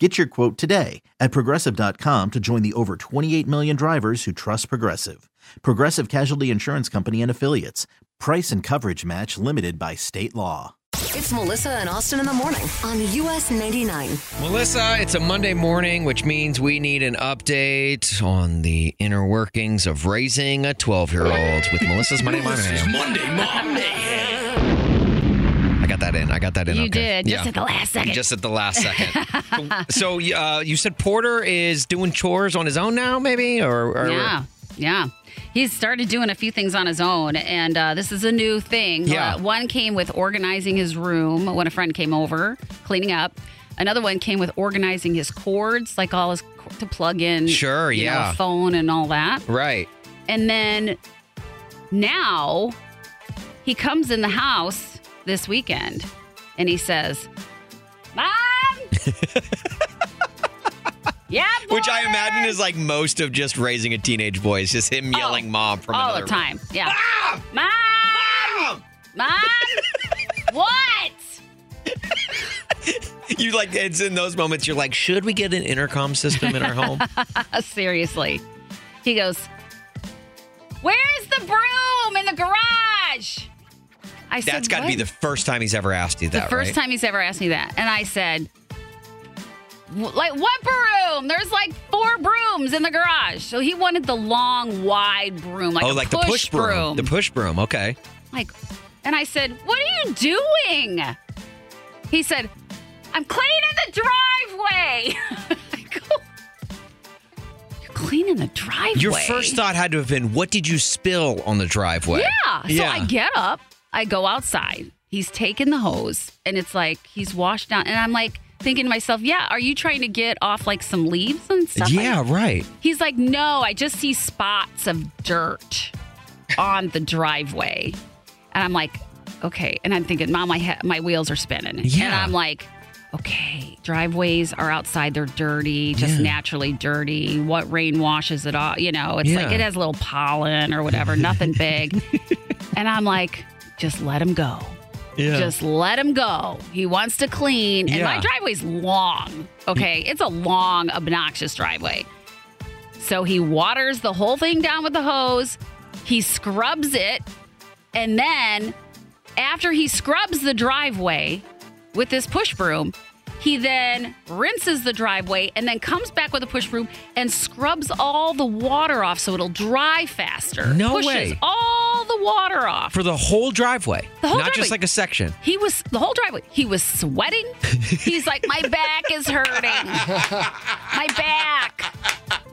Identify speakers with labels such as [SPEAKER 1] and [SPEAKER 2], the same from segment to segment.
[SPEAKER 1] Get your quote today at progressive.com to join the over 28 million drivers who trust Progressive. Progressive Casualty Insurance Company and Affiliates. Price and coverage match limited by state law.
[SPEAKER 2] It's Melissa and Austin in the morning on US 99.
[SPEAKER 3] Melissa, it's a Monday morning, which means we need an update on the inner workings of raising a 12 year old with Melissa's Monday Morning.
[SPEAKER 4] Monday Mom
[SPEAKER 3] I got that in. I got that in.
[SPEAKER 5] You
[SPEAKER 3] okay.
[SPEAKER 5] did, just at the last second.
[SPEAKER 3] Just at the last second. so uh, you said Porter is doing chores on his own now, maybe? Or, or
[SPEAKER 5] yeah, yeah. He's started doing a few things on his own, and uh, this is a new thing.
[SPEAKER 3] Yeah.
[SPEAKER 5] Uh, one came with organizing his room when a friend came over, cleaning up. Another one came with organizing his cords, like all his to plug in,
[SPEAKER 3] Sure,
[SPEAKER 5] know,
[SPEAKER 3] yeah.
[SPEAKER 5] a phone and all that.
[SPEAKER 3] Right.
[SPEAKER 5] And then now he comes in the house this weekend and he says, Mom! yeah,
[SPEAKER 3] Which I imagine is like most of just raising a teenage boy. It's just him oh, yelling mom from
[SPEAKER 5] all
[SPEAKER 3] another
[SPEAKER 5] the time. Yeah. Mom!
[SPEAKER 3] Mom!
[SPEAKER 5] Mom! what?
[SPEAKER 3] You like it's in those moments you're like, should we get an intercom system in our home?
[SPEAKER 5] Seriously. He goes, Where's I said,
[SPEAKER 3] That's got to be the first time he's ever asked you
[SPEAKER 5] the
[SPEAKER 3] that,
[SPEAKER 5] first
[SPEAKER 3] right?
[SPEAKER 5] time he's ever asked me that. And I said, like what broom? There's like four brooms in the garage. So he wanted the long, wide broom, like
[SPEAKER 3] oh, like
[SPEAKER 5] push,
[SPEAKER 3] the push broom. The push broom. Okay.
[SPEAKER 5] like, and I said, "What are you doing?" He said, "I'm cleaning the driveway." Go, oh. "You're cleaning the driveway."
[SPEAKER 3] Your first thought had to have been, what did you spill on the driveway?
[SPEAKER 5] Yeah. So
[SPEAKER 3] Yeah.
[SPEAKER 5] I get up, I go outside. He's taken the hose, and it's like he's washed down, and I'm like thinking to myself, "Yeah, are you trying to get off like some leaves and stuff?"
[SPEAKER 3] Yeah, right.
[SPEAKER 5] He's like, no, I just see spots of dirt on the driveway. And I'm like, okay. And I'm thinking, mom, my, he- my wheels are spinning.
[SPEAKER 3] Yeah.
[SPEAKER 5] And I'm like, okay, driveways are outside. They're dirty, just
[SPEAKER 3] Yeah.
[SPEAKER 5] naturally dirty. What rain washes it off? You know, it's like it has a little pollen or whatever, nothing big. and I'm like, just let him go.
[SPEAKER 3] Yeah.
[SPEAKER 5] Just let him go. He wants to clean. And my driveway's long. Okay. It's a long, obnoxious driveway. So he waters the whole thing down with the hose. He scrubs it. And then after he scrubs the driveway with this push broom, he then rinses the driveway and then comes back with a push broom and scrubs all the water off so it'll dry faster.
[SPEAKER 3] No
[SPEAKER 5] Pushes
[SPEAKER 3] way.
[SPEAKER 5] all the water off.
[SPEAKER 3] For the whole driveway.
[SPEAKER 5] The whole
[SPEAKER 3] Not just like a section.
[SPEAKER 5] He was the whole driveway. He was sweating. He's like, my back is hurting. My back.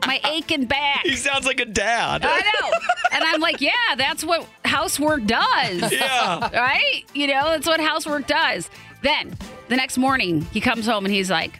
[SPEAKER 5] My aching back.
[SPEAKER 3] He sounds like a dad.
[SPEAKER 5] I know. And I'm like, yeah, that's what housework does.
[SPEAKER 3] Yeah.
[SPEAKER 5] Right? You know, that's what housework does. Then the next morning, he comes home and he's like,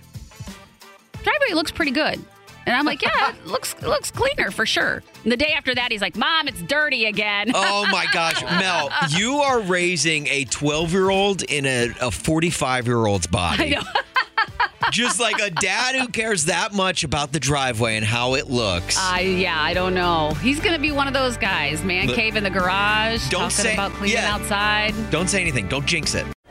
[SPEAKER 5] driveway looks pretty good. And I'm like, yeah, it looks it looks cleaner for sure. And the day after that, he's like, Mom, it's dirty again.
[SPEAKER 3] Oh my gosh, Mel, you are raising a 12 year old in a 45 year old's body.
[SPEAKER 5] I know.
[SPEAKER 3] Just like a dad who cares that much about the driveway and how it looks.
[SPEAKER 5] I yeah, I don't know. He's gonna be one of those guys, man cave in the garage,
[SPEAKER 3] don't
[SPEAKER 5] talking
[SPEAKER 3] say-
[SPEAKER 5] about cleaning
[SPEAKER 3] yeah.
[SPEAKER 5] outside.
[SPEAKER 3] Don't say anything. Don't jinx it.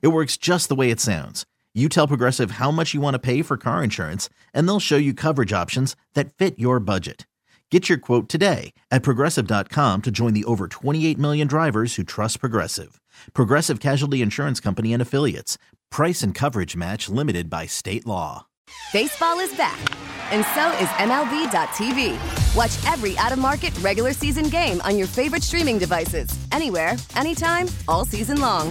[SPEAKER 1] It works just the way it sounds. You tell Progressive how much you want to pay for car insurance, and they'll show you coverage options that fit your budget. Get your quote today at progressive.com to join the over 28 million drivers who trust Progressive. Progressive Casualty Insurance Company and Affiliates. Price and coverage match limited by state law.
[SPEAKER 4] Baseball is back, and so is MLB.tv. Watch every out of market regular season game on your favorite streaming devices, anywhere, anytime, all season long.